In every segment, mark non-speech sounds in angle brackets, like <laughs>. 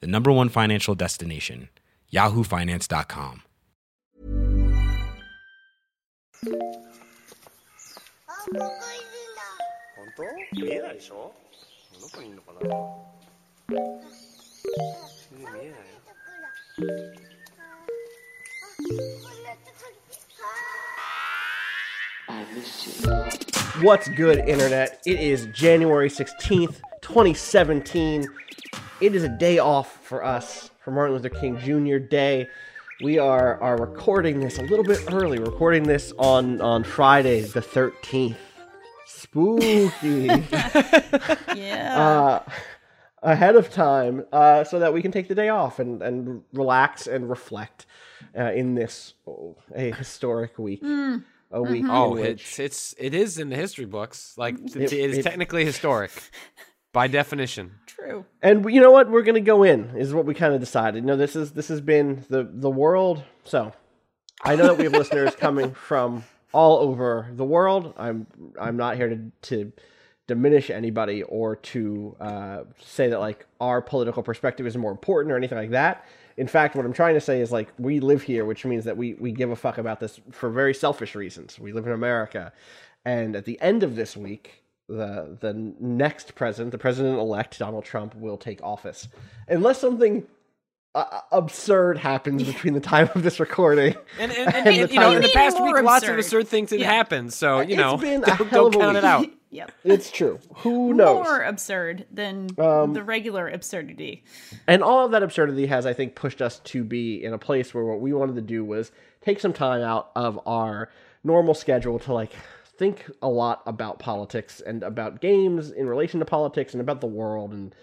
the number one financial destination, yahoofinance.com. What's good, Internet? It is January 16th, 2017. It is a day off for us, for Martin Luther King Jr. Day. We are, are recording this a little bit early, recording this on, on Friday, the 13th. Spooky. <laughs> Yeah. uh, ahead of time uh, so that we can take the day off and, and relax and reflect uh, in this oh, a historic week. A week. Oh, which- it's it's it is in the history books. Like It- it is it- technically historic by definition. True. And you know what? We're gonna go in. Is what we kind of decided. You know, this is this has been the the world. So, I know that we have listeners coming <laughs> from all over the world. I'm I'm not here to to diminish anybody or to uh, say that like our political perspective is more important or anything like that. In fact, what I'm trying to say is like we live here, which means that we we give a fuck about this for very selfish reasons. We live in America, and at the end of this week, the the next president, the president elect Donald Trump, will take office, unless something uh, absurd happens between the time of this recording. And, and, and, <laughs> And the you know, in the past Maybe week, more lots of absurd. absurd things had Yeah. happened. So you It's know, been a don't, hell of don't a count it out. <laughs> Yep. It's true. Who knows? More absurd than Um, the regular absurdity. And all of that absurdity has, I think, pushed us to be in a place where what we wanted to do was take some time out of our normal schedule to like think a lot about politics and about games in relation to politics and about the world and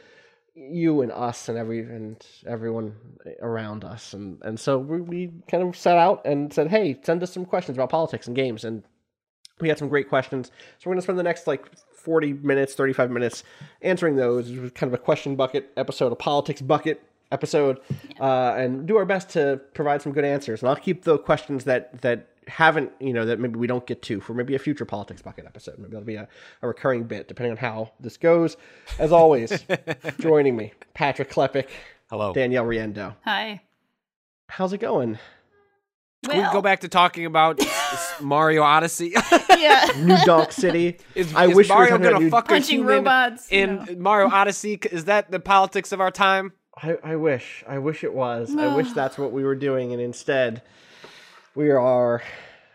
you and us and every and everyone around us. And and so we, we kind of set out and said hey send us some questions about politics and games. And we had some great questions. So we're going to spend the next like 40 minutes 35 minutes answering those. It was kind of a question bucket episode a politics bucket episode uh, and do our best to provide some good answers. And i'll keep the questions that that haven't you know that maybe we don't get to for maybe a future politics bucket episode maybe that'll be a, a recurring bit depending on how this goes as always <laughs> joining me patrick klepek Hello. danielle riendeau Hi. how's it going Can we go back to talking about <laughs> Mario Odyssey? <laughs> Yeah. new donk city is, i is wish we were Mario gonna new fuck Punching robots, in no. Mario Odyssey? Is that the politics of our time? I, I wish. I wish it was. I wish that's what we were doing, and instead, we are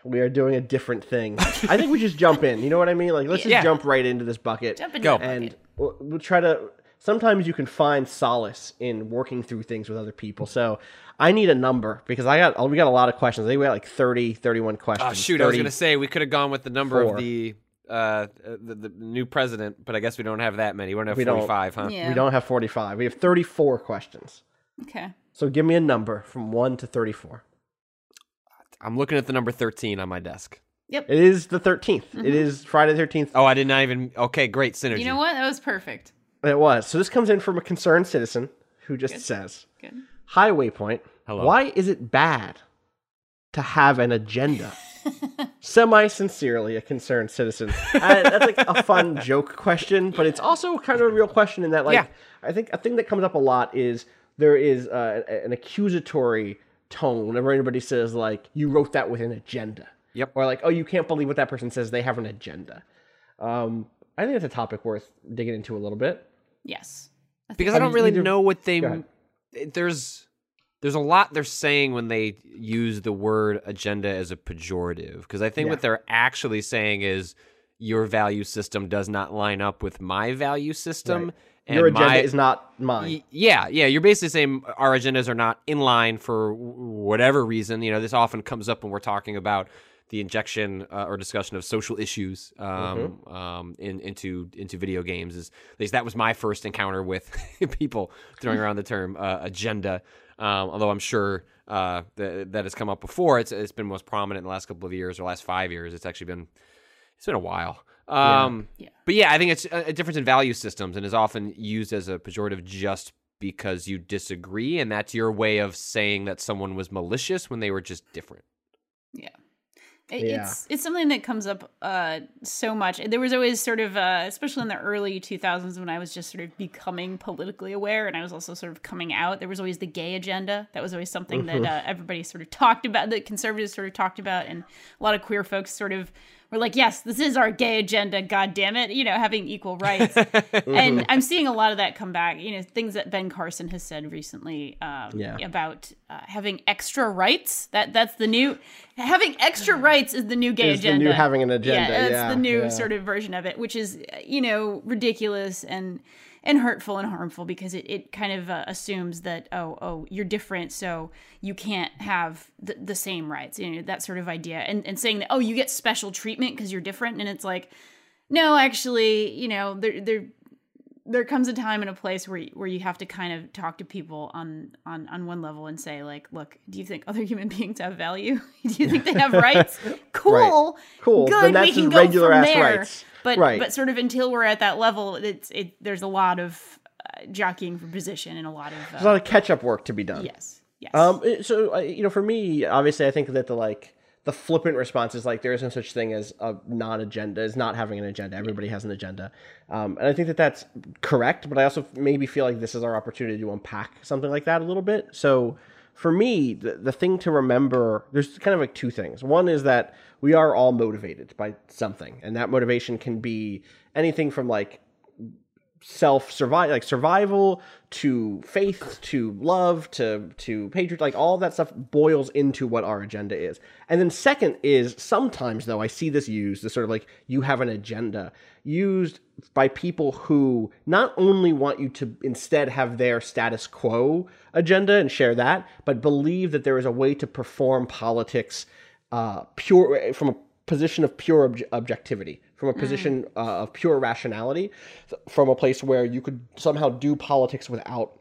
we are doing a different thing. I think we just <laughs> jump in. You know what I mean? Like let's just Yeah. jump right into this bucket. Jump into Go. the and we'll, we'll try to. Sometimes you can find solace in working through things with other people. So I need a number because I got we got a lot of questions. I think we got like 30, 31 questions. Oh shoot! I was 30 gonna say we could have gone with the number Four. of the uh the, the new president, but I guess we don't have that many. We don't have We don't. forty-five, huh? Yeah. We don't have forty five. We have thirty four questions. Okay. So give me a number from one to thirty four. I'm looking at the number thirteen on my desk. Yep. It is the 13th It is Friday the thirteenth. Oh, I did not even. Okay, great synergy. You know what? That was perfect. It was. So this comes in from a concerned citizen who just says, Good. "Hi Waypoint. Hello. Why is it bad to have an agenda?" <laughs> Semi sincerely, a concerned citizen. And that's like a fun <laughs> joke question, but it's also kind of a real question in that, like, Yeah. I think a thing that comes up a lot is there is uh, an accusatory tone whenever anybody says like, "You wrote that with an agenda." Yep. Or like, "Oh, you can't believe what that person says. They have an agenda." Um, I think it's a topic worth digging into a little bit. Yes. I because I don't really either- know what they there's there's a lot they're saying when they use the word agenda as a pejorative because I think Yeah. what they're actually saying is your value system does not line up with my value system Right. and Your agenda my is not mine. Y- yeah, yeah. You're basically saying our agendas are not in line for whatever reason. You know, this often comes up when we're talking about the injection uh, or discussion of social issues um, um, in, into into video games. Is at least that was my first encounter with <laughs> people throwing around the term uh, agenda. Um, although I'm sure uh, that that has come up before, it's it's been most prominent in the last couple of years or last five years. It's actually been it's been a while. Um, Yeah. But yeah, I think it's a, a difference in value systems and is often used as a pejorative just because you disagree, and that's your way of saying that someone was malicious when they were just different. Yeah. It- Yeah. It's it's something that comes up uh, so much. There was always sort of, uh, especially in the early 2000s when I was just sort of becoming politically aware, and I was also sort of coming out. There was always the gay agenda. That was always something that <laughs> uh, everybody sort of talked about. That conservatives sort of talked about, and a lot of queer folks sort of were like, "Yes, this is our gay agenda. God damn it!" You know, having equal <laughs> rights. and I'm seeing a lot of that come back. You know, things that Ben Carson has said recently um, Yeah. about uh, having extra rights. That that's the new having extra rights is the new gay Is the agenda. new having an agenda, Yeah, that's yeah, the new yeah. sort of version of it, which is uh, you know ridiculous and and hurtful and harmful because it, it kind of uh, assumes that oh oh you're different so you can't have the, the same rights you know that sort of idea. And and saying that oh you get special treatment because you're different and it's like no actually you know there there there comes a time and a place where you, where you have to kind of talk to people on on on one level and say like look do you think other human <laughs> beings have value <laughs> do you think they have <laughs> rights cool Cool. good we can go regular from ass there rights. but Right. but sort of until we're at that level it's it there's a lot of uh, jockeying for position and a lot of There's a uh, lot of catch up work to be done. yes yes Um, so uh, you know, for me, obviously, I think that the like the flippant response is like there is no such thing as a non-agenda, is not having an agenda. Everybody has an agenda, um, and I think that that's correct. But I also maybe feel like this is our opportunity to unpack something like that a little bit. So for me, the, the thing to remember, there's kind of like two things. One is that we are all motivated by something, and that motivation can be anything from like self survive like survival to faith to love to to patriot like all that stuff boils into what our agenda is. And then second is sometimes though i see this used this sort of like you have an agenda used by people who not only want you to instead have their status quo agenda and share that but believe that there is a way to perform politics uh pure from a position of pure obj- objectivity, from a position uh, of pure rationality, from a place where you could somehow do politics without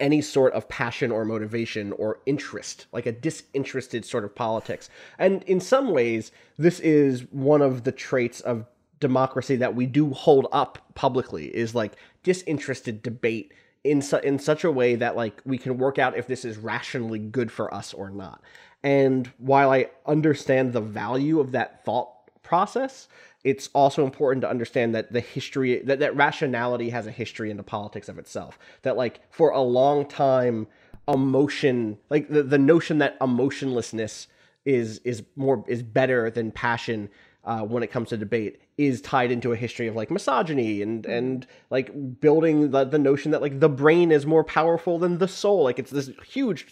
any sort of passion or motivation or interest, like a disinterested sort of politics. And in some ways, this is one of the traits of democracy that we do hold up publicly is like disinterested debate in su- in such a way that like we can work out if this is rationally good for us or not. And while I understand the value of that thought process, it's also important to understand that the history that, that rationality has a history in the politics of itself. That like for a long time emotion like the, the notion that emotionlessness is is more is better than passion uh, when it comes to debate is tied into a history of like misogyny and and like building the, the notion that like the brain is more powerful than the soul. Like it's this huge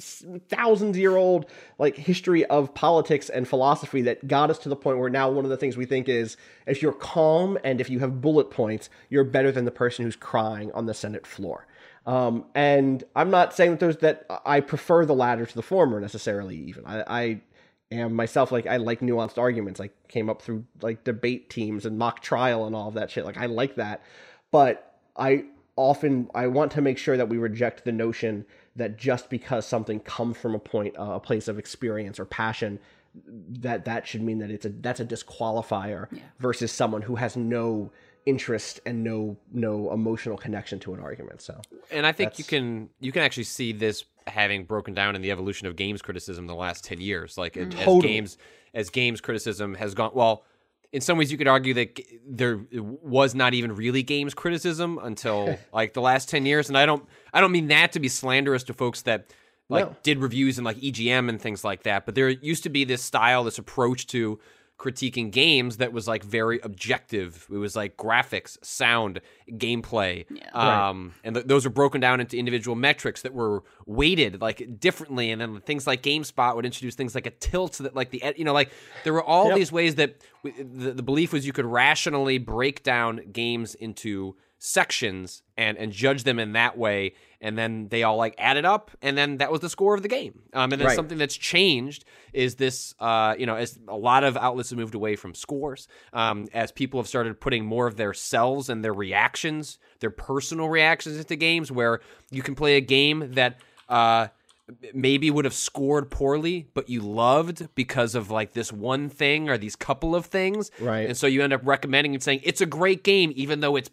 thousands year old like history of politics and philosophy that got us to the point where now one of the things we think is if you're calm and if you have bullet points you're better than the person who's crying on the senate floor. Um, and i'm not saying that there's that i prefer the latter to the former necessarily even. I, I am myself like I like nuanced arguments. I came up through like debate teams and mock trial and all of that shit. Like I like that. But I often I want to make sure that we reject the notion that just because something comes from a point uh, a place of experience or passion that that should mean that it's a that's a disqualifier versus someone who has no interest and no no emotional connection to an argument. So And I think you can you can actually see this having broken down in the evolution of games criticism in the last ten years. Like as Totally. games as games criticism has gone well. In some ways, you could argue that there was not even really games criticism until <laughs> like the last ten years, and I don't I don't mean that to be slanderous to folks that like No. did reviews in like EGM and things like that. But there used to be this style, this approach to critiquing games that was like very objective. It was like graphics, sound, gameplay, um, and th- those were broken down into individual metrics that were weighted like differently. And then things like GameSpot would introduce things like a tilt that like the you know like there were all Yep. these ways that the, the belief was you could rationally break down games into sections and and judge them in that way and then they all like added up and then that was the score of the game um, and then Right. something that's changed is this uh, you know as a lot of outlets have moved away from scores um, as people have started putting more of their selves and their reactions their personal reactions into games where you can play a game that uh, maybe would have scored poorly, but you loved because of like this one thing or these couple of things. Right. And so you end up recommending and saying it's a great game, even though it's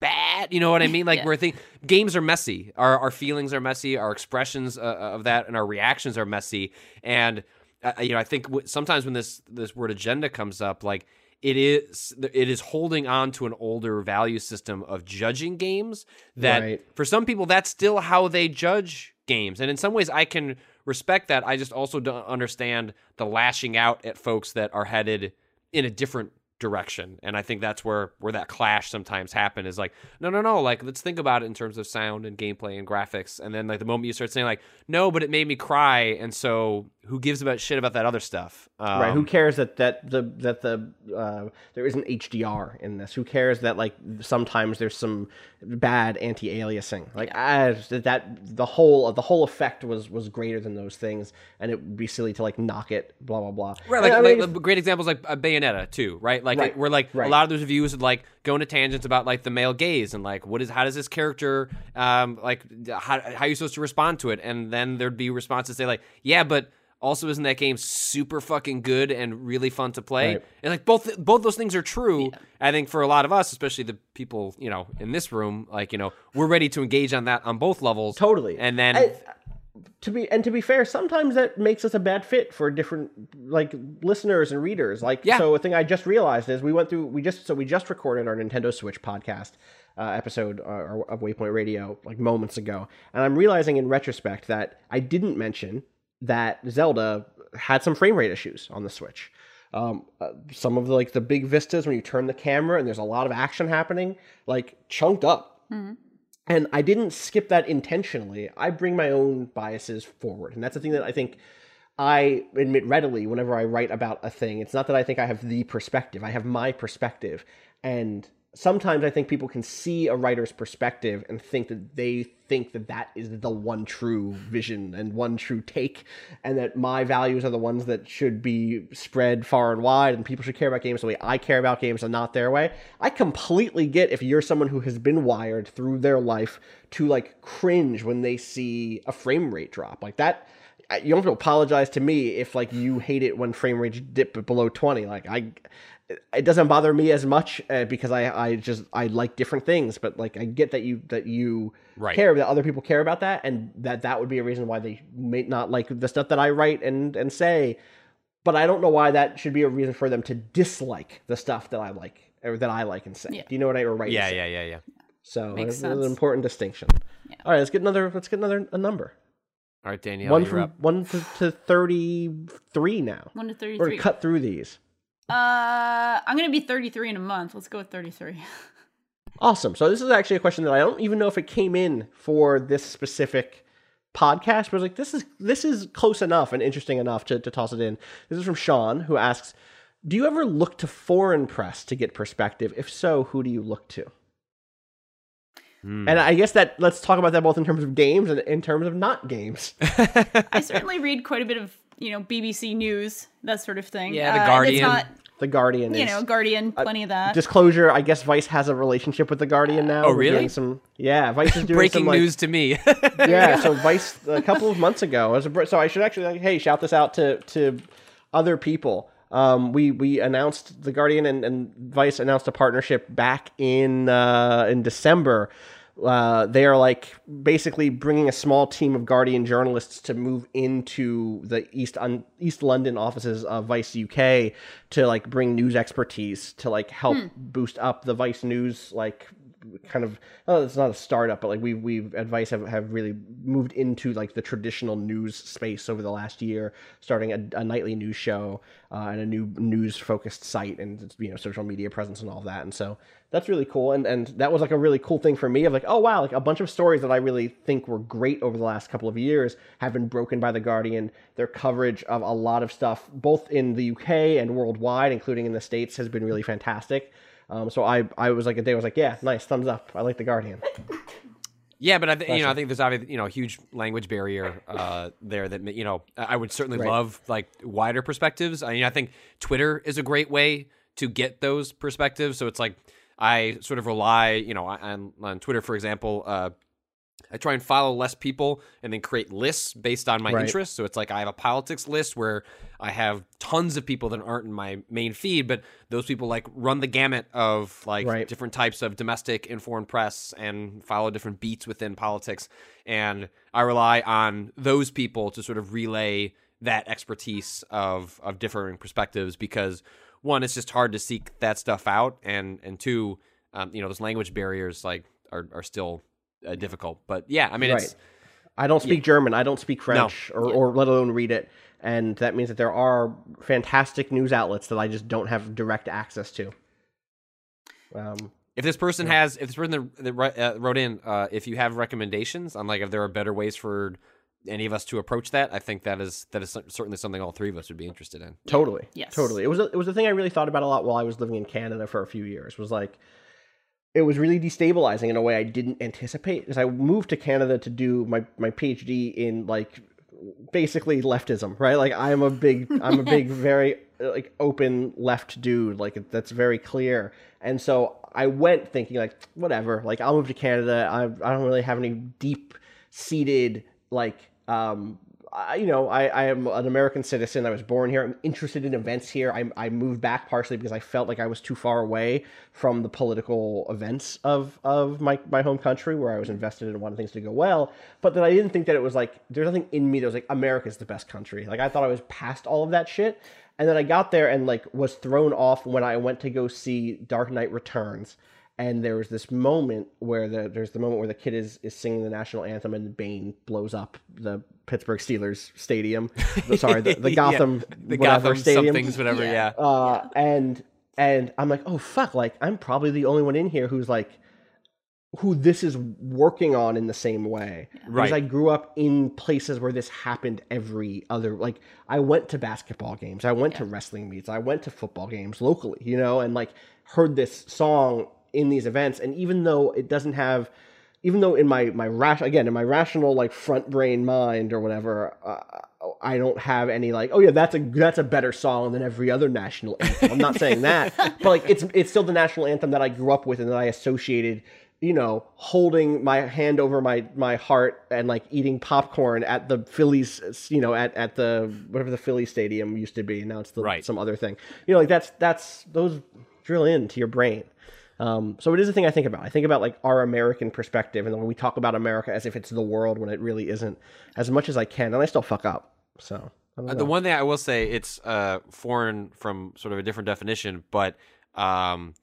bad. You know what I mean? Like <laughs> Yeah. we're think games are messy. Our our feelings are messy. Our expressions uh, of that and our reactions are messy. And uh, you know, I think w- sometimes when this this word agenda comes up, like it is it is holding on to an older value system of judging games that Right. for some people that's still how they judge games and in some ways i can respect that i just also don't understand the lashing out at folks that are headed in a different direction. And i think that's where where that clash sometimes happen is like no no no like let's think about it in terms of sound and gameplay and graphics. And then like the moment you start saying like no but it made me cry. And so who gives about shit about that other stuff? Um, right. Who cares that that the that the uh, there isn't HDR in this? Who cares that like sometimes there's some bad anti-aliasing? Like ah, that that the whole the whole effect was was greater than those things, and it would be silly to like knock it. Blah blah blah. Right, like, I mean, like great examples like uh, Bayonetta 2, right? Like Right, it, where like right. a lot of those reviews would like go into tangents about like the male gaze and like what is how does this character um like how how are you supposed to respond to it? And then there'd be responses say like, yeah, but also isn't that game super fucking good and really fun to play? Right. And like both both those things are true. I think for a lot of us, especially the people you know in this room, like you know we're ready to engage on that on both levels. Totally. And then I- to be and to be fair, sometimes that makes us a bad fit for different like listeners and readers. Like Yeah. so a thing I just realized is we went through we just so we just recorded our Nintendo Switch podcast uh, episode uh, of Waypoint Radio like moments ago, and I'm realizing in retrospect that I didn't mention that Zelda had some frame rate issues on the Switch. Um, uh, some of the, like the big vistas when you turn the camera and there's a lot of action happening, like chunked up. And I didn't skip that intentionally. I bring my own biases forward. And that's the thing that I think I admit readily whenever I write about a thing. It's not that I think I have the perspective, I have my perspective. And sometimes I think people can see a writer's perspective and think that they think that that is the one true vision and one true take, and that my values are the ones that should be spread far and wide, and people should care about games the way I care about games and not their way. I completely get if you're someone who has been wired through their life to like cringe when they see a frame rate drop like that you don't have to apologize to me if like you hate it when frame rates dip below 20 like i it doesn't bother me as much uh, because i i just i like different things but like i get that you that you Right. care that other people care about that and that that would be a reason why they may not like the stuff that i write and and say. But i don't know why that should be a reason for them to dislike the stuff that i like or that i like and say. Yeah. do you know what i or write and yeah, yeah, yeah, yeah. so it's an important distinction. All right let's get another let's get another a number All right, Danielle, one you're from up. one to, to thirty-three now. One to thirty-three. We're gonna cut through these. Uh, I'm gonna be 33 in a month. Let's go with 33. <laughs> Awesome. So this is actually a question that I don't even know if it came in for this specific podcast, but I was like, this is this is close enough and interesting enough to, to toss it in. This is from Sean, who asks, "Do you ever look to foreign press to get perspective? If so, who do you look to?" Hmm. And I guess that let's talk about that both in terms of games and in terms of not games. <laughs> I certainly read quite a bit of you know BBC News, that sort of thing. Yeah, The Uh, Guardian. It's not The Guardian you is know Guardian, plenty of that. disclosure. I guess Vice has a relationship with the Guardian now. Oh, We're really? doing Some yeah, Vice is <laughs> doing Breaking some, like, news to me. <laughs> yeah, so Vice a couple of months ago. As a, br- so I should actually like, hey, shout this out to to other people. Um, we we announced the Guardian and, and Vice announced a partnership back in uh, in December. Uh, they are like basically bringing a small team of Guardian journalists to move into the East un- East London offices of Vice UK to like bring news expertise to like help boost up the Vice news like kind of it's not a startup, but like we we've advice have, have really moved into like the traditional news space over the last year, starting a, a nightly news show uh, and a new news focused site and you know social media presence and all that. And so that's really cool. And and that was like a really cool thing for me of like oh wow like a bunch of stories that I really think were great over the last couple of years have been broken by the Guardian. Their coverage of a lot of stuff both in the UK and worldwide, including in the states, has been really fantastic. Um, so I I was like a day I was like yeah nice thumbs up I like the Guardian. Yeah, but I th- you know I think there's obviously you know a huge language barrier uh, there that you know I would certainly Right. love like wider perspectives. I mean I think Twitter is a great way to get those perspectives. So it's like I sort of rely you know on on Twitter for example. Uh, I try and follow less people and then create lists based on my Right. interests. So it's like I have a politics list where I have tons of people that aren't in my main feed, but those people like run the gamut of like Right. different types of domestic and foreign press and follow different beats within politics. And I rely on those people to sort of relay that expertise of of differing perspectives because one, it's just hard to seek that stuff out, and and two, um, you know, those language barriers like are are still uh, difficult. But yeah, I mean, it's Right. I don't speak German. I don't speak French, or, Yeah. or let alone read it. And that means that there are fantastic news outlets that I just don't have direct access to. Um, if this person has if this person that, that uh, wrote in uh, if you have recommendations on like if there are better ways for any of us to approach that i think that is that is certainly something all three of us would be interested in totally, Yes. totally. It was a, it was a thing I really thought about a lot while I was living in Canada for a few years. Was like, it was really destabilizing in a way I didn't anticipate. Because I moved to Canada to do my my PhD in like basically leftism, right? Like I'm a big, I'm a big, <laughs> very like open left dude. Like that's very clear. And so I went thinking like, whatever. Like I'll move to Canada. I I don't really have any deep seated like um. I, you know, I, I am an American citizen. I was born here. I'm interested in events here. I, I moved back partially because I felt like I was too far away from the political events of, of my, my home country where I was invested in wanting things to go well. But then I didn't think that it was like, there's nothing in me that was like, America's the best country. Like I thought I was past all of that shit. And then I got there and like was thrown off when I went to go see Dark Knight Returns. And there was this moment where the there's the moment where the kid is, is singing the national anthem and Bane blows up the Pittsburgh Steelers stadium. Sorry, the, the <laughs> Yeah, Gotham the whatever gotham stadium. somethings whatever Yeah. yeah, Uh, and and I'm like, oh fuck, like I'm probably the only one in here who's like, who this is working on in the same way. Because Right. I grew up in places where this happened every other. Like I went to basketball games, I went to wrestling meets, I went to football games locally, you know, and like heard this song in these events. And even though it doesn't have even though in my my rash again in my rational like front brain mind or whatever uh, I don't have any like oh yeah that's a that's a better song than every other national anthem. I'm not saying that, but like it's it's still the national anthem that I grew up with and that I associated you know holding my hand over my my heart and like eating popcorn at the Phillies you know at at the whatever the Philly stadium used to be now it's the, Right. some other thing you know like that's that's those drill into your brain um, so it is a thing I think about. I think about like our American perspective, and when we talk about America as if it's the world when it really isn't, as much as I can, and I still fuck up. So Uh, the one thing I will say, it's uh, foreign from sort of a different definition, but um,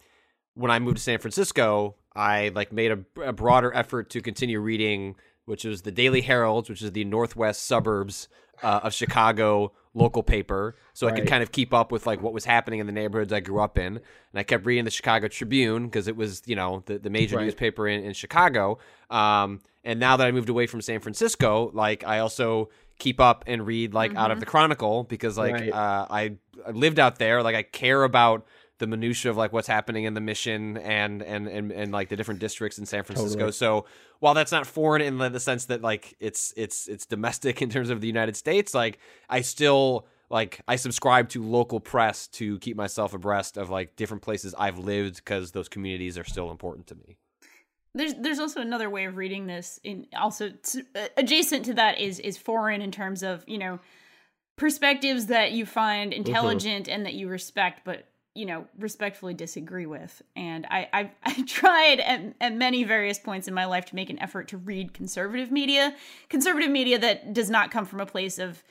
when I moved to San Francisco, I like made a, a broader effort to continue reading, which is the Daily Herald, which is the northwest suburbs uh, of Chicago local paper, so I could kind of keep up with like what was happening in the neighborhoods I grew up in. And I kept reading the Chicago Tribune because it was you know the the major Right. newspaper in, in Chicago. Um, and now that I moved away from San Francisco, like I also keep up and read like out of the Chronicle because like Right. uh, I, I lived out there. Like I care about the minutia of like what's happening in the mission and and and, and like the different districts in San Francisco. Totally. So while that's not foreign in the sense that like it's it's it's domestic <laughs> in terms of the United States, like I still like I subscribe to local press to keep myself abreast of like different places I've lived because those communities are still important to me. There's there's also another way of reading this. In also t- uh, adjacent to that is is foreign in terms of you know perspectives that you find intelligent and that you respect, but you know respectfully disagree with. And I I, <laughs> I tried at, at many various points in my life to make an effort to read conservative media, conservative media that does not come from a place of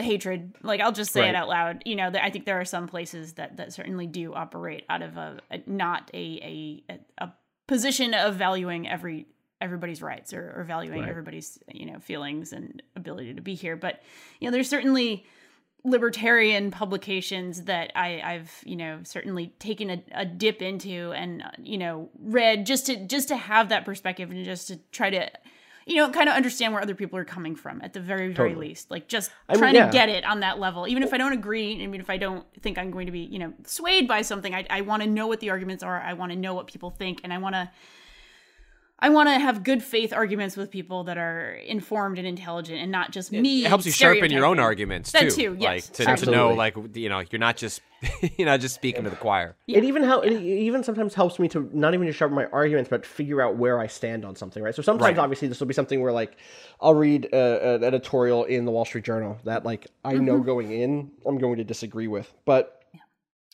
hatred like i'll just say Right. it out loud you know i think there are some places that that certainly do operate out of a, a not a, a a position of valuing every everybody's rights or, or valuing Right. everybody's you know feelings and ability to be here but you know there's certainly libertarian publications that I, I've you know certainly taken a, a dip into and you know read just to just to have that perspective and just to try to you know kind of understand where other people are coming from at the very very Totally. least like just I mean, trying yeah. to get it on that level even if I don't agree even if I don't think I'm going to be you know swayed by something I, I want to know what the arguments are I want to know what people think and I want to I want to have good faith arguments with people that are informed and intelligent and not just me. It helps you sharpen your own stereotyping. arguments That too. too, yes, like to, to know, like you know, you're not just <laughs> you're not just speaking to the choir. It even help. It even sometimes helps me to not even just sharpen my arguments, but figure out where I stand on something. Right. So sometimes, Right. obviously, this will be something where like I'll read uh, an editorial in the Wall Street Journal that like I know going in I'm going to disagree with, but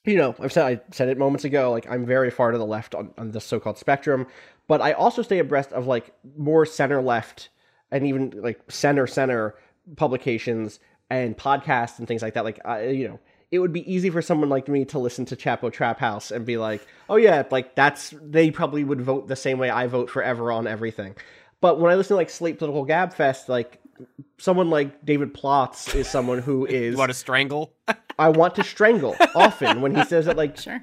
you know I've said I said it moments ago. Like I'm very far to the left on, on the so-called spectrum, but I also stay abreast of like more center left and even like center center publications and podcasts and things like that. Like I, you know, it would be easy for someone like me to listen to Chapo Trap House and be like, "Oh yeah, like that's they probably would vote the same way I vote forever on everything." But when I listen to like Slate Political Gabfest, like someone like David Plotz is someone who <laughs> is You want to strangle? <laughs> I want to strangle <laughs> often when he says that like Sure.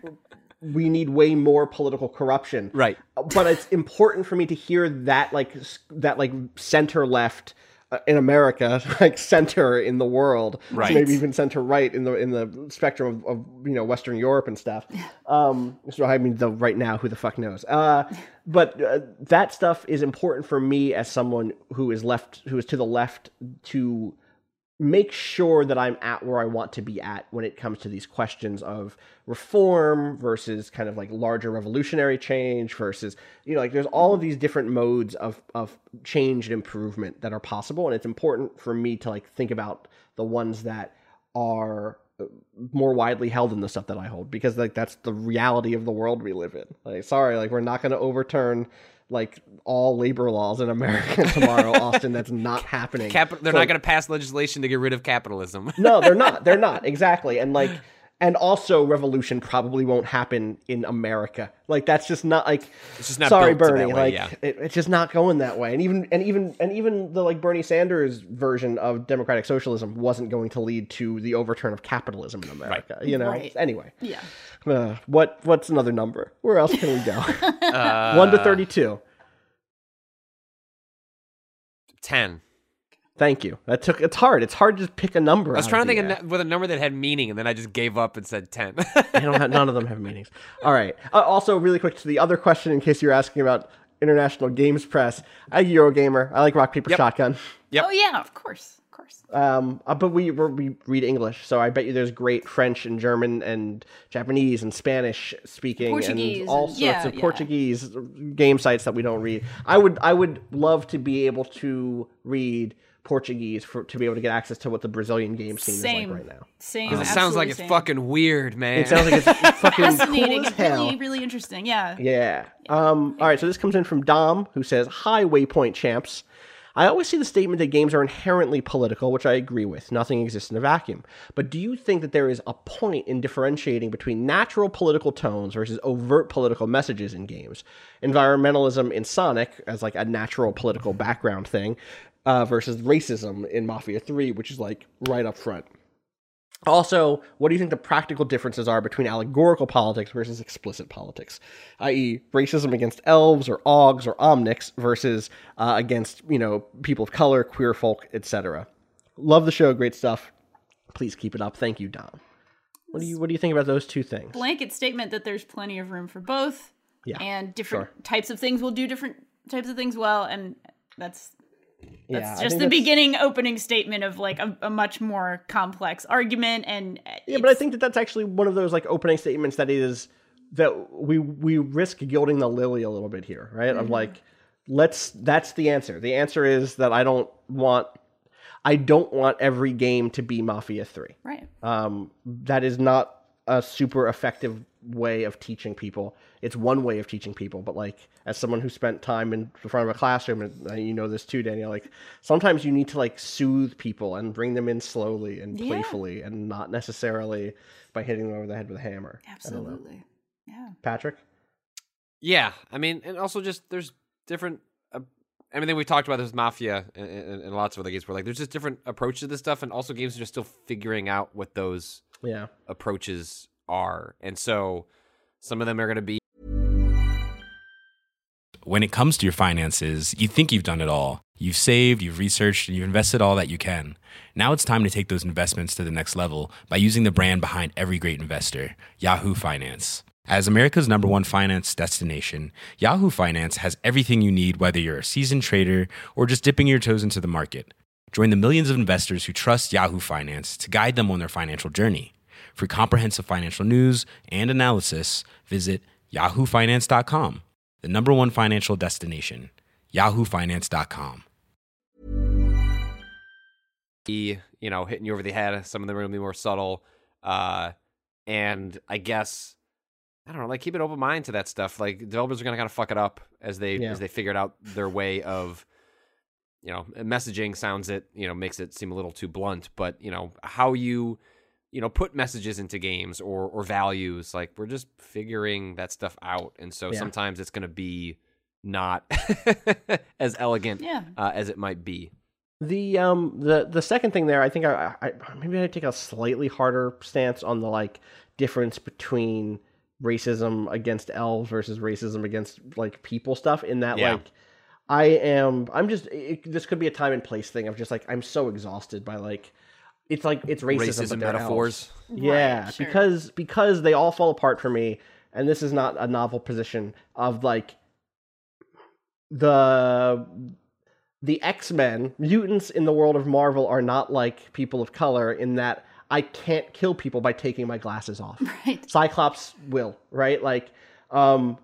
we need way more political corruption right. but it's important for me to hear that like that like center left uh, in America, <laughs> like center in the world, so Right. maybe even center right in the in the spectrum of, of you know Western Europe and stuff. Um, so I mean, the right now, who the fuck knows? Uh, but uh, that stuff is important for me as someone who is left, who is to the left, to make sure that I'm at where I want to be at when it comes to these questions of reform versus kind of like larger revolutionary change versus you know like there's all of these different modes of of change and improvement that are possible and it's important for me to like think about the ones that are uh, more widely held in the stuff that I hold because like that's the reality of the world we live in. Like sorry, like we're not going to overturn like all labor laws in America <laughs> tomorrow, Austin. That's not happening. Cap- they're So- not going to pass legislation to get rid of capitalism. no, they're not. They're <laughs> not exactly. And like, and also, revolution probably won't happen in America. Like, that's just not like. It's just not sorry, Bernie. way, like, yeah. it, it's just not going that way. And even and even and even the like Bernie Sanders version of democratic socialism wasn't going to lead to the overturn of capitalism in America. You know. Right. Anyway, Yeah. uh, what what's another number? Where else can we go? <laughs> Uh, One to thirty-two. Ten. Thank you. That took. It's hard. It's hard to just pick a number. I was trying to think air. of, with a number that had meaning, and then I just gave up and said ten. they don't have none of them have meanings. <laughs> All right. Uh, also, really quick to the other question, in case you're asking about international games press. I Eurogamer. I like rock paper Yep. shotgun. Yep. Oh yeah, of course, of course. Um, uh, but we we're, we read English, so I bet you there's great French and German and Japanese and Spanish speaking Portuguese and all sorts yeah, of yeah. Portuguese game sites that we don't read. I would I would love to be able to read Portuguese for to be able to get access to what the Brazilian game scene Same. is like right now. Same. because it sounds like absolutely it's same. fucking weird, man. It sounds like it's <laughs> fucking fascinating. cool as hell. really, really interesting. Yeah. Yeah. Um, all right, so this comes in from Dom, who says, Hi, Waypoint champs. I always see the statement that games are inherently political, which I agree with. Nothing exists in a vacuum. But do you think that there is a point in differentiating between natural political tones versus overt political messages in games? Environmentalism in Sonic, as like a natural political background thing, uh, versus racism in Mafia 3, which is like right up front. Also, what do you think the practical differences are between allegorical politics versus explicit politics, i.e., racism against elves or augs or omnics versus uh, against you know people of color, queer folk, etc. Love the show, great stuff. Please keep it up. Thank you, Dom. What do you what do you think about those two things? Blanket statement that there's plenty of room for both. Yeah, And different sure. types of things will do different types of things well, and that's that's I just the that's- beginning opening statement of like a, a much more complex argument. And Yeah, but I think that that's actually one of those like opening statements that is that we we risk gilding the lily a little bit here, right? Of like, let's that's the answer. The answer is that I don't want I don't want every game to be Mafia Three. right. Um, that is not a super effective way of teaching people. It's one way of teaching people, but like as someone who spent time in the front of a classroom, and uh, you know this too, Danielle, like sometimes you need to like soothe people and bring them in slowly and Yeah. playfully, and not necessarily by hitting them over the head with a hammer. I don't know. Absolutely. Yeah. Patrick. Yeah, I mean, and also just there's different. Uh, everything we talked about there's mafia and, and, and lots of other games where like there's just different approaches to this stuff, and also games are just still figuring out what those Yeah. approaches are, and so some of them are going to be When it comes to your finances, you think you've done it all. You've saved, you've researched, and you've invested all that you can. Now it's time to take those investments to the next level by using the brand behind every great investor, Yahoo Finance. As America's number one finance destination, Yahoo Finance has everything you need, whether you're a seasoned trader or just dipping your toes into the market. Join the millions of investors who trust Yahoo Finance to guide them on their financial journey. For comprehensive financial news and analysis, visit yahoofinance.com, the number one financial destination, yahoofinance.com. you know hitting you over the head. Some of them are going to be more subtle, uh, and I guess I don't know, like keep an open mind to that stuff. Like developers are going to kind of fuck it up as they Yeah. as they figured out their way of you know messaging sounds it you know makes it seem a little too blunt, but you know how you you know put messages into games or or values like we're just figuring that stuff out, and so Yeah. sometimes it's going to be not <laughs> as elegant Yeah. uh, as it might be. The um the the second thing there, I think I, I maybe I take a slightly harder stance on the like difference between racism against elves versus racism against like people stuff. In that Yeah. like I am I'm just it, this could be a time and place thing I'm just like I'm so exhausted by like it's like it's racism, Racism but metaphors. elves. Yeah, Right, sure. because because they all fall apart for me, and this is not a novel position of like the the X-Men, mutants in the world of Marvel are not like people of color in that I can't kill people by taking my glasses off. <laughs> Right. Cyclops will, right? Like um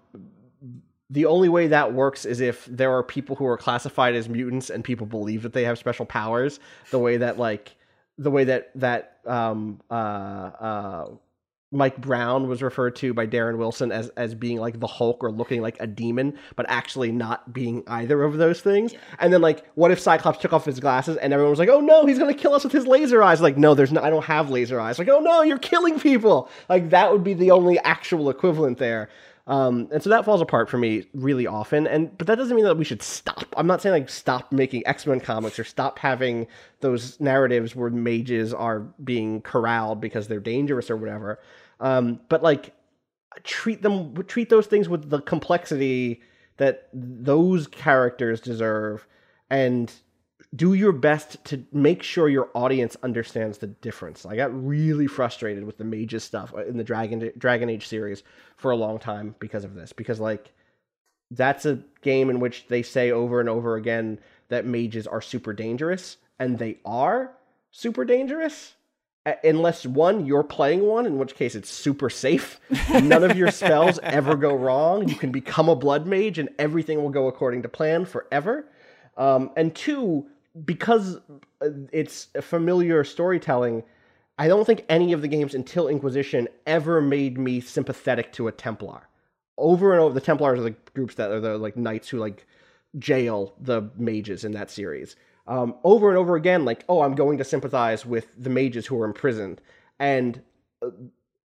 the only way that works is if there are people who are classified as mutants and people believe that they have special powers the way that like the way that that um uh uh Mike Brown was referred to by Darren Wilson as as being like the Hulk or looking like a demon, but actually not being either of those things. And then like, what if Cyclops took off his glasses and everyone was like, "Oh no, he's gonna kill us with his laser eyes"? Like, no, there's no, I don't have laser eyes. Like, oh no, you're killing people. Like that would be the only actual equivalent there. Um, and so that falls apart for me really often. And but that doesn't mean that we should stop. I'm not saying like stop making X Men comics or stop having those narratives where mages are being corralled because they're dangerous or whatever. Um, but like treat them treat those things with the complexity that those characters deserve and do your best to make sure your audience understands the difference. I got really frustrated with the mages stuff in the Dragon Dragon Age series for a long time because of this. Because like that's a game in which they say over and over again that mages are super dangerous, and they are super dangerous. Uh, Unless one, you're playing one, in which case it's super safe. <laughs> None of your spells ever go wrong. You can become a blood mage, and everything will go according to plan forever. Um, and two, because uh, it's a familiar storytelling, I don't think any of the games until Inquisition ever made me sympathetic to a Templar. Over and over, the Templars are the groups that are the like knights who like jail the mages in that series. Um, over and over again, like, oh, I'm going to sympathize with the mages who are imprisoned, and uh,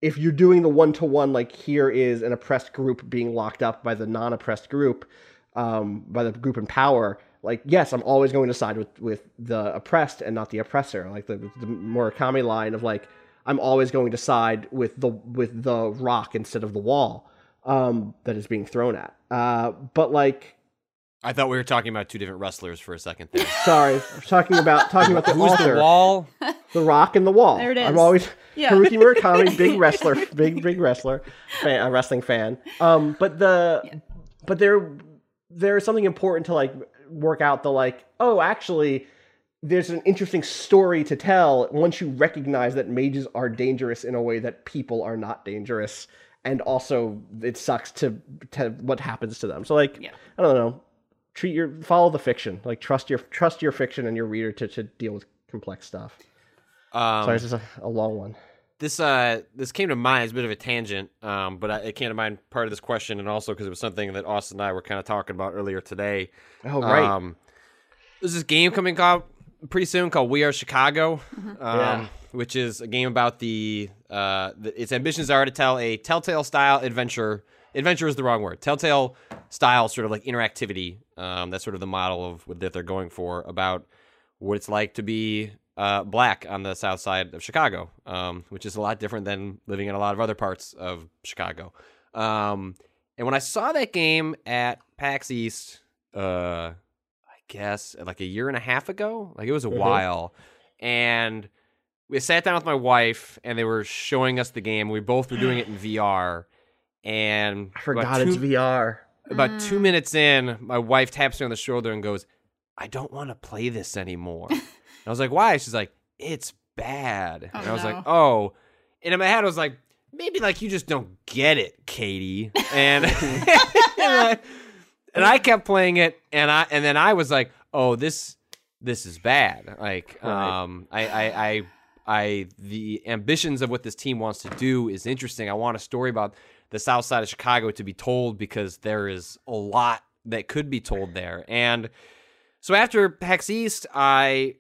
if you're doing the one to one, like here is an oppressed group being locked up by the non-oppressed group, um, by the group in power. Like, yes, I'm always going to side with with the oppressed and not the oppressor. Like the the Murakami line of like, I'm always going to side with the with the rock instead of the wall um, that is being thrown at. Uh, but like, I thought we were talking about two different wrestlers for a second there. <laughs> sorry, I'm talking about talking about the Who's author, the wall? <laughs> the rock and the wall. There it is. I'm always Yeah. Haruki Murakami, <laughs> big wrestler, big big wrestler, fan, a wrestling fan. Um, but the but there there's something important to like work out the like oh actually there's an interesting story to tell once you recognize that mages are dangerous in a way that people are not dangerous. And also it sucks to to what happens to them. So like Yeah. i don't know. Treat your follow the fiction. Like trust your trust your fiction and your reader to, to deal with complex stuff. Um, sorry this is a, a long one this uh this came to mind as a bit of a tangent, um, but I, it came to mind part of this question, and also because it was something that Austin and I were kind of talking about earlier today. oh right Um, there's this game coming out pretty soon called We Are Chicago, um, Yeah. which is a game about the, uh, the its ambitions are to tell a Telltale style adventure adventure is the wrong word. Telltale style sort of like interactivity. Um, that's sort of the model of what that they're going for about what it's like to be uh, black on the south side of Chicago, um, which is a lot different than living in a lot of other parts of Chicago. Um, and when I saw that game at PAX East, uh, I guess like a year and a half ago, like it was a while, and we sat down with my wife and they were showing us the game. We both were doing it in <gasps> VR, and I forgot two- it's VR. about two minutes in, my wife taps me on the shoulder and goes, I don't want to play this anymore. <laughs> I was like, why? She's like, it's bad. Oh, and I was no. like, oh. And in my head, I was like, maybe like you just don't get it, Katie. And <laughs> and, I, and I kept playing it, and I and then I was like, oh, this this is bad. Like, Right. um, I, I, I, I, the ambitions of what this team wants to do is interesting. I want a story about the South Side of Chicago to be told because there is a lot that could be told there. And so after PAX East, I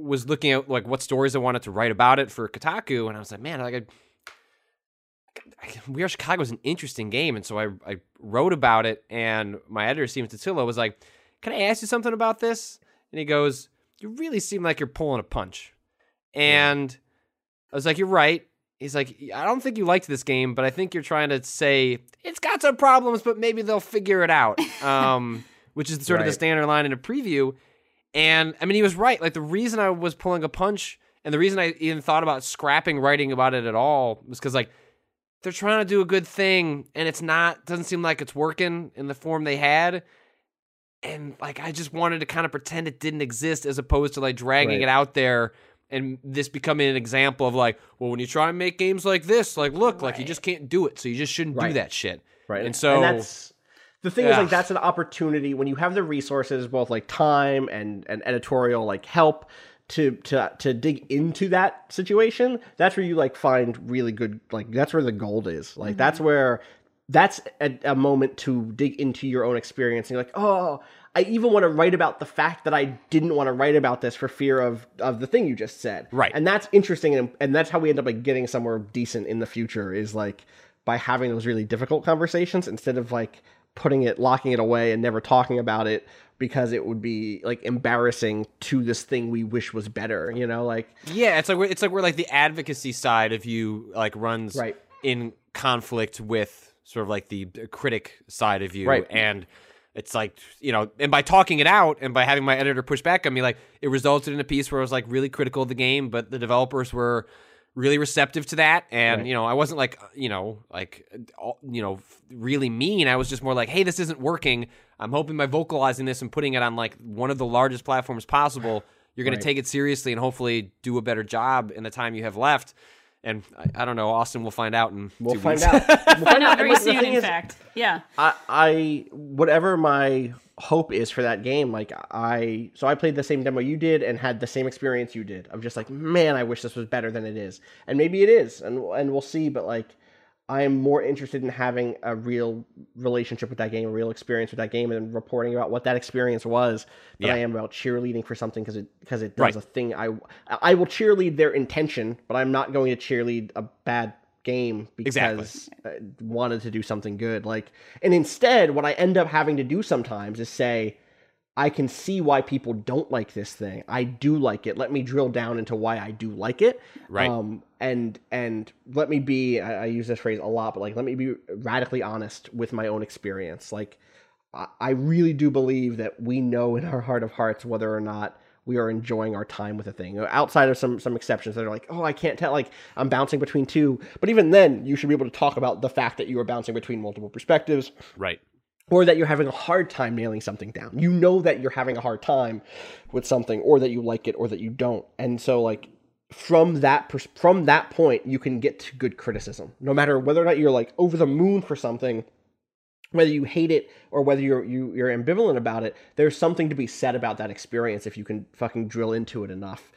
was looking at like what stories I wanted to write about it for Kotaku, and I was like, man, like I. I- We Are Chicago is an interesting game, and so I, I wrote about it. And my editor, Stephen Totilo, was like, "Can I ask you something about this?" And he goes, "You really seem like you're pulling a punch." And I was like, "You're right." He's like, "I don't think you liked this game, but I think you're trying to say it's got some problems, but maybe they'll figure it out." <laughs> Um, which is sort of the standard line in a preview. And I mean, he was right. Like the reason I was pulling a punch, and the reason I even thought about scrapping writing about it at all was because like they're trying to do a good thing, and it's not. Doesn't seem like it's working in the form they had. And like I just wanted to kind of pretend it didn't exist, as opposed to like dragging Right. it out there and this becoming an example of like, well, when you try and make games like this, like look, like you just can't do it, so you just shouldn't do that shit. Right. And so- that's the thing is like that's an opportunity when you have the resources, both like time and and editorial like help to to to dig into that situation. That's where you like find really good like that's where the gold is. Like that's mm-hmm. where that's a, a moment to dig into your own experience and you're like, oh, I even want to write about the fact that I didn't want to write about this for fear of of the thing you just said. Right. And that's interesting and, and that's how we end up like getting somewhere decent in the future is like by having those really difficult conversations instead of like putting it locking it away and never talking about it because it would be like embarrassing to this thing we wish was better you know like Yeah, it's like we're, it's like we're like the advocacy side of you like runs Right. in conflict with sort of like the critic side of you, Right. and it's like you know, and by talking it out and by having my editor push back on me, like it resulted in a piece where I was like really critical of the game, but the developers were really receptive to that and Right. you know i wasn't like uh, you know like uh, you know really mean i was just more like hey this isn't working i'm hoping by vocalizing this and putting it on like one of the largest platforms possible you're going Right. to take it seriously and hopefully do a better job in the time you have left and i, I don't know austin will find out and we'll two find weeks. out <laughs> we'll Find find out out very And, soon, in is, fact. Yeah. I, I whatever my hope is for that game like i so i played the same demo you did and had the same experience you did of just like man i wish this was better than it is and maybe it is and and we'll see but like i am more interested in having a real relationship with that game a real experience with that game and reporting about what that experience was than Yeah. i am about cheerleading for something because it because it does Right. a thing i i will cheerlead their intention but i'm not going to cheerlead a bad game Exactly. because uh, wanted to do something good like and instead what i end up having to do sometimes is say i can see why people don't like this thing i do like it let me drill down into why i do like it Right. um and and let me be I, I use this phrase a lot but like let me be radically honest with my own experience like I, I really do believe that we know in our heart of hearts whether or not we are enjoying our time with a thing outside of some some exceptions that are like oh i can't tell like i'm bouncing between two but even then you should be able to talk about the fact that you are bouncing between multiple perspectives right or that you're having a hard time nailing something down. You know that you're having a hard time with something, or that you like it, or that you don't. And so, like from that pers- from that point, you can get to good criticism, no matter whether or not you're like over the moon for something. Whether you hate it or whether you're you, you're ambivalent about it, there's something to be said about that experience if you can fucking drill into it enough.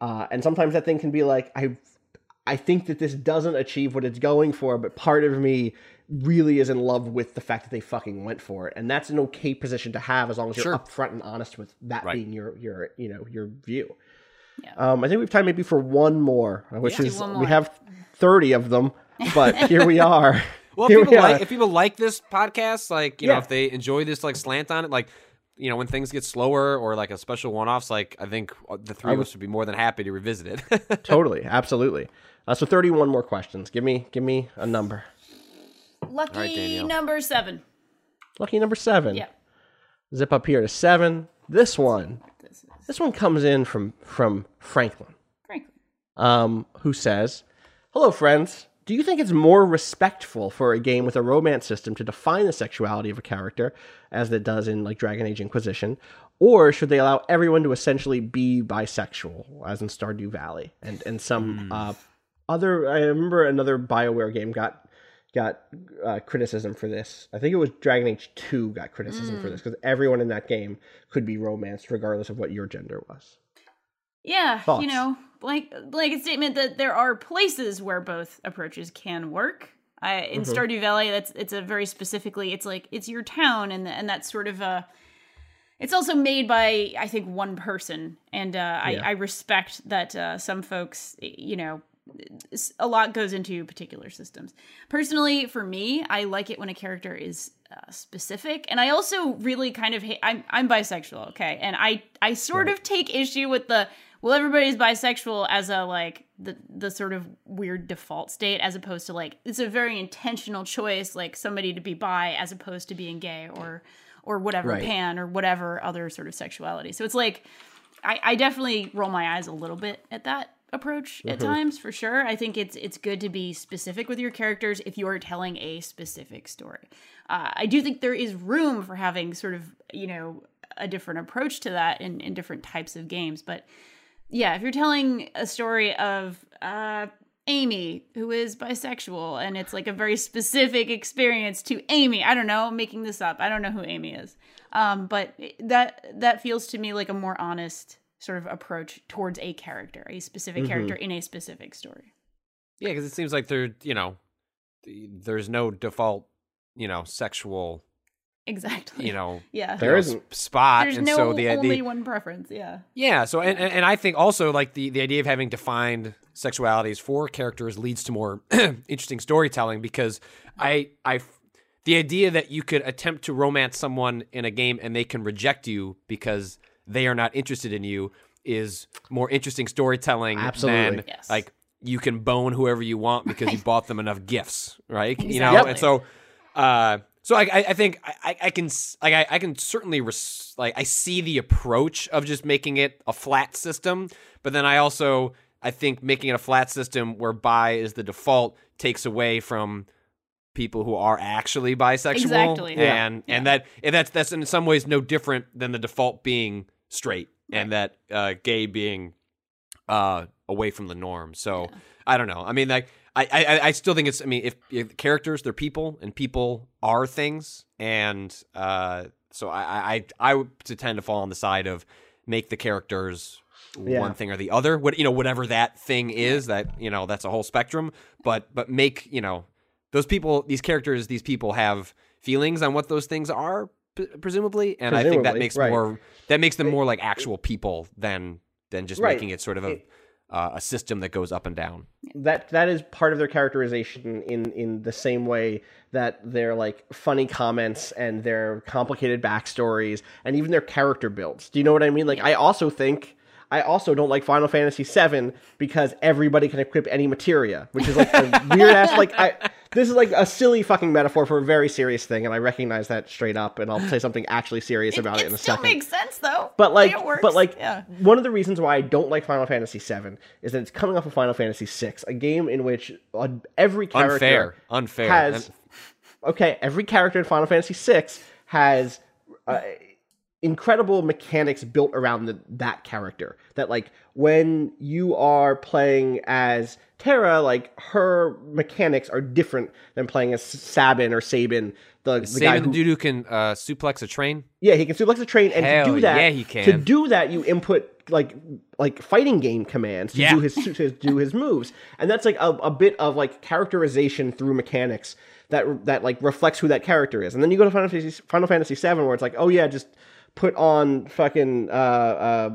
Uh, and sometimes that thing can be like, I I think that this doesn't achieve what it's going for, but part of me really is in love with the fact that they fucking went for it, and that's an okay position to have as long as you're Sure. upfront and honest with that Right. being your your you know your view. Yeah. Um, I think we have time maybe for one more, which do is one we have thirty of them, <laughs> but here we are. Well, if people we are. like if people like this podcast, like you know, if they enjoy this like slant on it, like you know, when things get slower or like a special one-offs, like I think uh, the three of us would be more than happy to revisit it. <laughs> totally, absolutely. Uh, so 31 more questions. Give me, give me a number. Lucky right, number seven. Lucky number seven. Yeah. Zip up here to seven. This one, This one comes in from from Franklin. Franklin. um, who says, Hello, friends. Do you think it's more respectful for a game with a romance system to define the sexuality of a character, as it does in like Dragon Age Inquisition, or should they allow everyone to essentially be bisexual, as in Stardew Valley and and some uh, other? I remember another Bioware game got got uh, criticism for this. I think it was Dragon Age Two got criticism for this because everyone in that game could be romanced regardless of what your gender was. Yeah, Thoughts? you know, blank blanket statement that there are places where both approaches can work. I, in Mm-hmm. Stardew Valley, that's it's a very specifically. It's like it's your town, and and that's sort of a. It's also made by I think one person, and uh, I, Yeah. I respect that uh, some folks, you know, a lot goes into particular systems. Personally, for me, I like it when a character is uh, specific, and I also really kind of hate. I'm I'm bisexual, okay, and I I sort of take issue with the well, everybody's bisexual as a like the the sort of weird default state, as opposed to like it's a very intentional choice, like somebody to be bi as opposed to being gay or or whatever Right. pan or whatever other sort of sexuality. So it's like I, I definitely roll my eyes a little bit at that approach at times for sure. I think it's it's good to be specific with your characters if you are telling a specific story. Uh, I do think there is room for having sort of you know a different approach to that in, in different types of games, but yeah, if you're telling a story of uh, Amy who is bisexual and it's like a very specific experience to Amy, I don't know, I'm making this up. I don't know who Amy is, um, but that that feels to me like a more honest sort of approach towards a character, a specific mm-hmm. character in a specific story. yeah, because it seems like there, you know, there's no default, you know, sexual, Exactly. you know, <laughs> yeah. There is know, spot, There's and no so the only the, one preference. Yeah. Yeah, so and, and and I think also like the the idea of having defined sexualities for characters leads to more <clears throat> interesting storytelling because I I the idea that you could attempt to romance someone in a game and they can reject you because they are not interested in you is more interesting storytelling Absolutely. than Yes. like you can bone whoever you want because you bought them enough gifts, right? You know, Exactly. and so uh so I, I I think I, I- I can like I, I can certainly res- like I see the approach of just making it a flat system, but then I also I think making it a flat system where bi is the default takes away from people who are actually bisexual, Exactly. Yeah. and and that and that's that's in some ways no different than the default being straight and that uh, gay being uh, away from the norm. So I don't know. I mean, like I, I I still think it's. I mean, if, if characters they're people and people are things, and uh, so I I I would tend to fall on the side of make the characters Yeah. one thing or the other. What you know, whatever that thing is, that you know, that's a whole spectrum. But but make you know those people, these characters, these people have feelings on what those things are, p- presumably, and I think that makes right. more that makes them more like actual people than than just Right. making it sort of a uh, a system that goes up and down. that that is part of their characterization in in the same way that their like funny comments and their complicated backstories and even their character builds. Do you know what I mean? Like I also think I also don't like Final Fantasy VII because everybody can equip any materia, which is like a <laughs> weird ass like I this is like a silly fucking metaphor for a very serious thing, and I recognize that straight up, and I'll say something actually serious about it, in a second. It still second. makes sense though. But like, it works. but like, yeah. one of the reasons why I don't like Final Fantasy VII is that it's coming off of Final Fantasy VI, a game in which uh, every character Unfair, unfair. has okay, every character in Final Fantasy VI has uh, incredible mechanics built around the, that character. That like when you are playing as Terra, like her mechanics are different than playing as Sabin or Sabin, the, the guy who the dude who can uh, suplex a train. yeah, he can suplex a train, and to do that, yeah, he can. To do that, you input like like fighting game commands to Yeah. do his to do his moves, and that's like a, a bit of like characterization through mechanics that that like reflects who that character is. And then you go to Final Fantasy Final Fantasy VII, where it's like, oh yeah, just put on fucking uh, uh,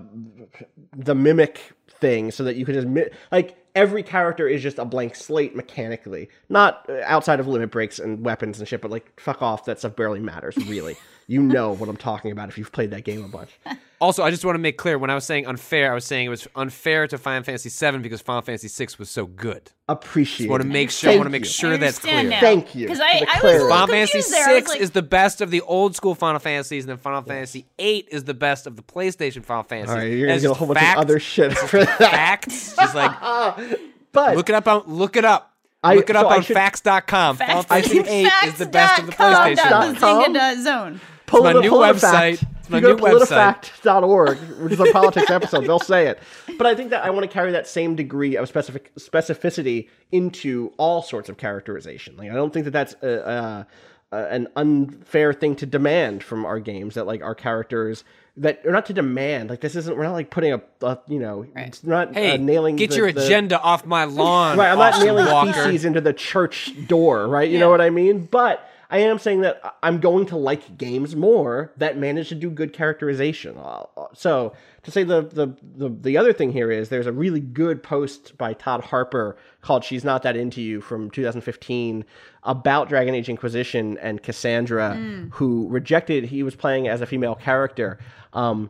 the mimic thing so that you can just mi- like every character is just a blank slate mechanically, not uh, outside of limit breaks and weapons and shit. But like, fuck off, that stuff barely matters. Really, <laughs> you know what I'm talking about if you've played that game a bunch. <laughs> Also, I just want to make clear when I was saying unfair, I was saying it was unfair to Final Fantasy VII because Final Fantasy VI was so good. Appreciate. I want to make sure. I want to make sure that's clear. now. Thank you Because I, I was a little Final Fantasy confused there. I was VI like, is the best of the old school Final Fantasies, and then Final Fantasy VIII is the best of the PlayStation Final Fantasies. All right, you're gonna it's get a whole bunch fact, of other shit for that. facts. Just like <laughs> But look it up on look it up. I- look it up so I on should- facts.com. Final Fantasy VIII is the best of the PlayStation. dot Facts.com. The Zynga zone. Pull my new pull it a website. fact. It's my if you go new website. politifact.org, which is a <laughs> politics episode, they'll say it. But I think that I want to carry that same degree of specific specificity into all sorts of characterization. Like I don't think that that's a, a, a, an unfair thing to demand from our games. That like our characters that or not to demand. Like this isn't. We're not like putting a, a you know. It's not Hey, uh, nailing. get the- your the- agenda off my lawn. <laughs> Right, I'm not nailing Walker. feces into the church door, right? You know what I mean? But I am saying that I'm going to like games more that manage to do good characterization. Uh, So to say the, the the the other thing here is there's a really good post by Todd Harper called "She's Not That Into You" from 2015 about Dragon Age Inquisition and Cassandra, who rejected. He was playing as a female character. Um,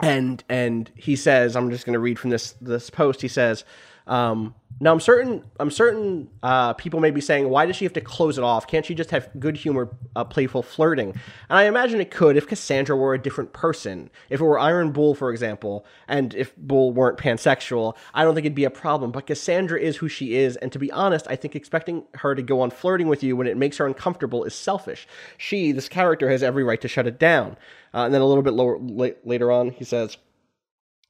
and and he says i'm just going to read from this this post he says um, now i'm certain i'm certain uh, people may be saying why does she have to close it off? Can't she just have good humor uh, playful flirting? And i imagine it could if cassandra were a different person. If it were iron bull for example and if bull weren't pansexual i don't think it'd be a problem. But cassandra is who she is. And to be honest i think expecting her to go on flirting with you when it makes her uncomfortable is selfish. She this character has every right to shut it down. Uh, and then a little bit lower la- later on, he says,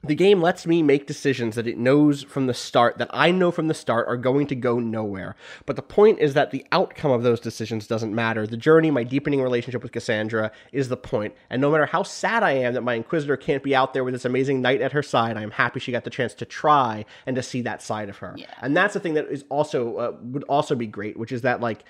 "The game lets me make decisions that it knows from the start that I know from the start are going to go nowhere. But the point is that the outcome of those decisions doesn't matter. The journey, my deepening relationship with Cassandra, is the point. And no matter how sad I am that my Inquisitor can't be out there with this amazing knight at her side, I am happy she got the chance to try and to see that side of her. Yeah. And that's the thing that is also uh, would also be great, which is that like."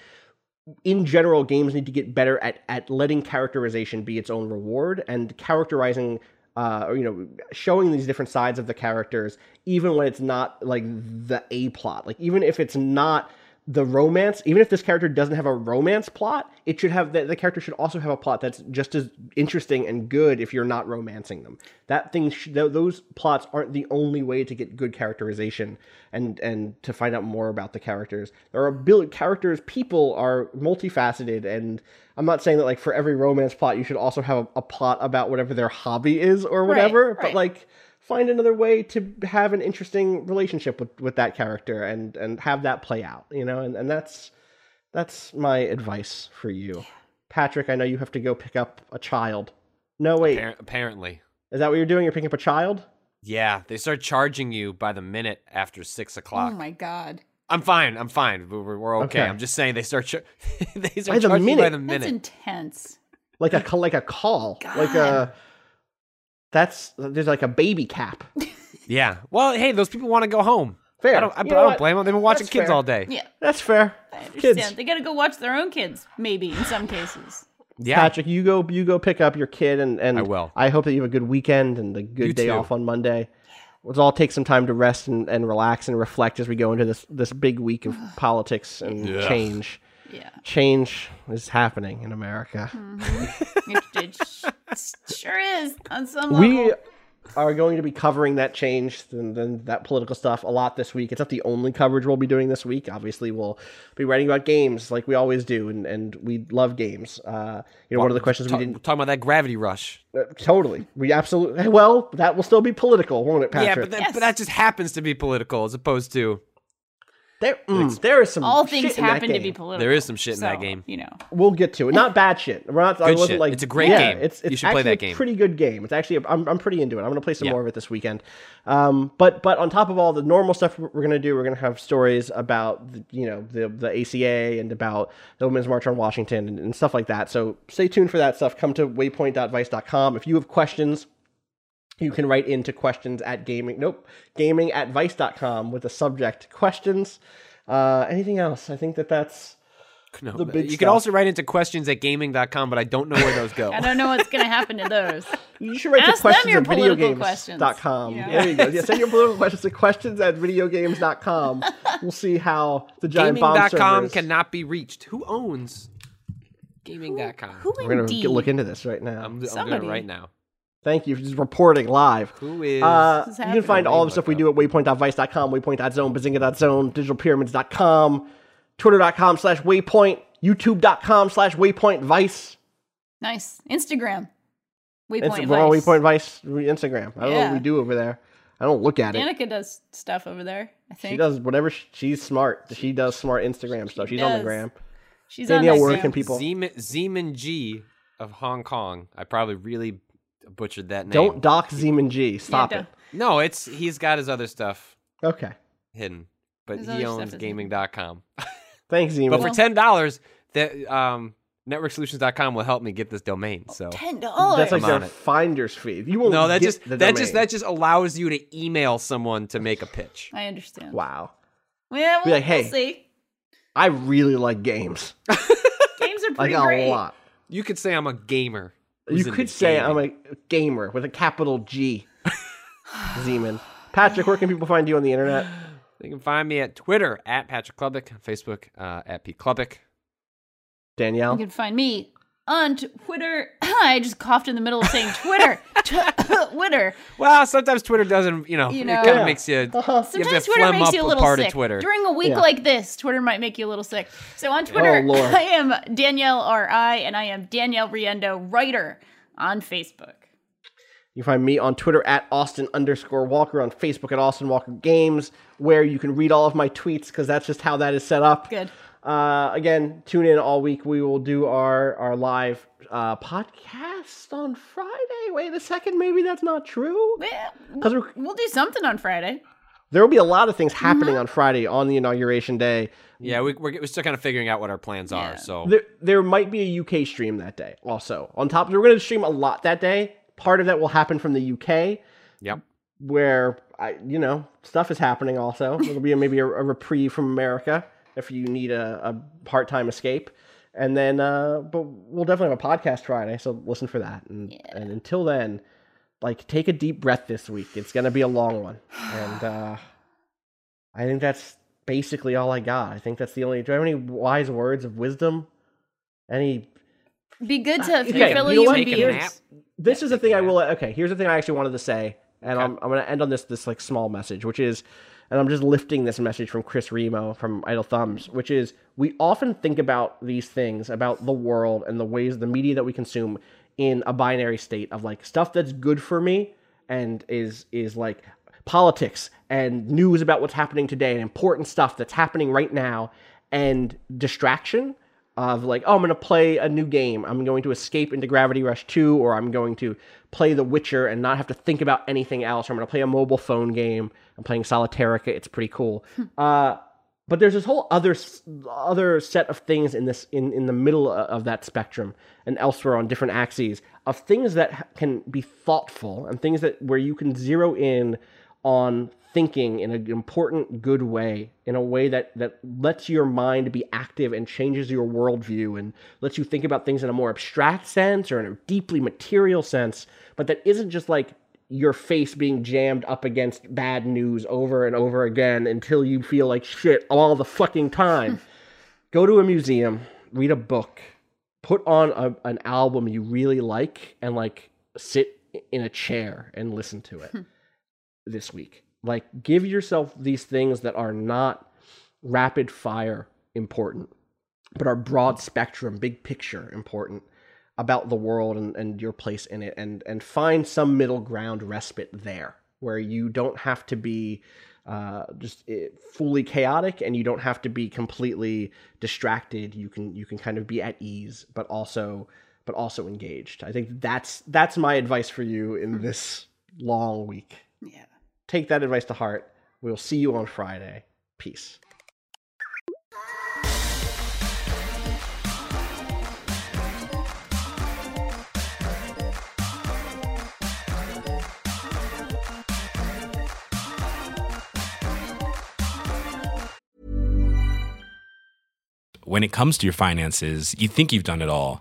in general, games need to get better at at letting characterization be its own reward and characterizing, uh, you know, showing these different sides of the characters, even when it's not like the a plot. Like even if it's not the romance, even if this character doesn't have a romance plot, it should have the, the character should also have a plot that's just as interesting and good if you're not romancing them. That thing, sh- th- those plots aren't the only way to get good characterization and and to find out more about the characters. There are bil- characters, people are multifaceted, and I'm not saying that like for every romance plot you should also have a, a plot about whatever their hobby is or whatever, but right. like find another way to have an interesting relationship with, with that character and and have that play out you know and, and that's that's my advice for you patrick i know you have to go pick up a child no wait Appar- Apparently. is that what you're doing you're picking up a child Yeah, they start charging you by the minute after six oh o'clock. Oh my god. I'm fine. I'm fine. We're, we're- we're okay. Okay. I'm just saying they start char- <laughs> they By start the charging you by minute? the That's minute. intense. like a like a call like a that's there's like a baby cap <laughs> yeah. Well, hey, those people want to go home. Fair. I don't, I, I don't blame them. They've been watching That's kids fair. all day. Yeah, that's fair I understand. kids They got to go watch their own kids, maybe in some cases. Yeah. Patrick, you go you go pick up your kid and, and I will. I hope that you have a good weekend and a good You day too. off on Monday. Let's all take some time to rest and, and relax and reflect as we go into this this big week of <sighs> politics and Yeah. change. Yeah, Change is happening in America. it, it sure is on some We level. are going to be covering that change and then that political stuff a lot this week. It's not the only coverage we'll be doing this week. Obviously, we'll be writing about games like we always do, and, and we love games. Uh, you know, one of the questions Talk- we didn't talking about that gravity rush. Uh, totally. We absolutely. Well, that will still be political, won't it, Patrick? Yeah, but that, Yes. but that just happens to be political as opposed to there, mm, there is some. All shit things in that happen to be political. There is some shit in that game. You know, We'll get to it. Not bad shit. We're not. I Good wasn't shit. like It's a great yeah, game. It's it's You should play actually that a game. pretty good game. It's actually. I'm I'm pretty into it. I'm gonna play some Yeah. more of it this weekend. Um, but but on top of all the normal stuff we're we're gonna do, we're gonna have stories about the, you know the the ACA and about the Women's March on Washington and, and stuff like that. So stay tuned for that stuff. Come to waypoint.vice.com if you have questions. You can write into questions at gaming, nope, gaming at vice.com with the subject questions. Uh, anything else? I think that that's No, The big you can also write into questions at gaming.com, but I don't know where those go. I don't know what's going to happen to those. <laughs> You should write Ask to them questions your at political questions, videogames.com. you know? There you go. Yeah, send your political questions to questions at videogames.com. We'll see how the giant bomb Gaming.com servers. cannot be reached. Who owns gaming.com? Who We're gonna look into this right now. I'm, I'm doing Somebody. it right now. Thank you for just reporting live. Who is? Uh, is you can find all the stuff we do at waypoint.vice.com, waypoint.zone, bazinga.zone, digitalpyramids.com, twitter.com slash waypoint, youtube.com slash waypoint vice. nice. Instagram. Waypoint Insta- Vice. we're on Waypoint Vice Instagram. I don't know what we do over there. I don't look at it. Danica does stuff over there, I think. She does whatever. She, she's smart. She does smart Instagram stuff. She's on the does. gram. She's Danielle, on where Instagram. can people? Zeman, Zeman G of Hong Kong. I probably really butchered that name. Don't dock Zeman G. Stop Yeah, it. No, it's he's got his other stuff Okay. hidden, but His he other stuff owns is gaming.com. <laughs> Thanks, Zeman. But for ten dollars, that um, networksolutions.com will help me get this domain. So Ten dollars. That's like I'm their on it. finder's fee. You won't no, that get just the that just domain. that just allows you to email someone to make a pitch. I understand. Wow. Yeah, Be we'll, like, hey. we'll see. I really like games. Games are <laughs> Like pretty a great. lot. You could say I'm a gamer. Who's You could say gaming. I'm a gamer with a capital G. Zeman. Patrick, where can people find you on the internet? They can find me at Twitter at Patrick Klepek, Facebook uh, at P Klepek. Danielle. You can find me on Twitter. <laughs> I just coughed in the middle of saying <laughs> Twitter. <laughs> Twitter. Well, sometimes Twitter doesn't, you know, You it kind of Yeah. makes you. Uh-huh. Sometimes you have Twitter makes you a a little part sick. of Twitter. During a week Yeah. like this, Twitter might make you a little sick. So on oh, Twitter, Oh, I am Danielle R.I. and I am Danielle Riendeau, writer on Facebook. You find me on Twitter at Austin underscore Walker, on Facebook at Austin Walker Games, where you can read all of my tweets because that's just how that is set up. Good. Uh, again, tune in all week. We will do our our live uh, podcast on Friday. Wait a second, maybe that's not true. Yeah, 'Cause we'll, we're- we'll do something on Friday. There will be a lot of things happening on Friday on the inauguration day. Yeah, we, we're, we're still kind of figuring out what our plans Yeah. are. So There, there might be a UK stream that day. Also, on top, we're going to stream a lot that day. Part of that will happen from the UK, yep. where I, you know, stuff is happening. Also, it'll be a, maybe a, a reprieve from America if you need a, a part-time escape. And then, uh, but we'll definitely have a podcast Friday, so listen for that. And, and until then, like, take a deep breath this week. It's going to be a long one, <sighs> and uh, I think that's basically all I got. I think that's the only. Do I have any wise words of wisdom? Any Be good to Okay, fulfill you know you what? in Take a nap. this is the thing I will. Okay, here's the thing I actually wanted to say, and I'm I'm gonna end on this this like small message, which is, and I'm just lifting this message from Chris Remo from Idle Thumbs, which is we often think about these things about the world and the ways the media that we consume in a binary state of like stuff that's good for me and is is like politics and news about what's happening today and important stuff that's happening right now and distraction of like, oh, I'm going to play a new game. I'm going to escape into Gravity Rush 2, or I'm going to play The Witcher and not have to think about anything else. Or I'm going to play a mobile phone game. I'm playing Solitarica. It's pretty cool. uh, but there's this whole other other set of things in this in, in the middle of that spectrum and elsewhere on different axes of things that can be thoughtful and things that where you can zero in on thinking in an important good way in a way that that lets your mind be active and changes your worldview and lets you think about things in a more abstract sense or in a deeply material sense but that isn't just like your face being jammed up against bad news over and over again until you feel like shit all the fucking time <laughs> go to a museum read a book put on a, an album you really like and like sit in a chair and listen to it <laughs> this week. Like, give yourself these things that are not rapid fire important, but are broad spectrum, big picture important about the world and, and your place in it, and and find some middle ground respite there where you don't have to be uh, just eh, fully chaotic and you don't have to be completely distracted. You can you can kind of be at ease, but also but also engaged. I think that's that's my advice for you in this long week Yeah. Take that advice to heart. We'll see you on Friday. Peace. When it comes to your finances, you think you've done it all.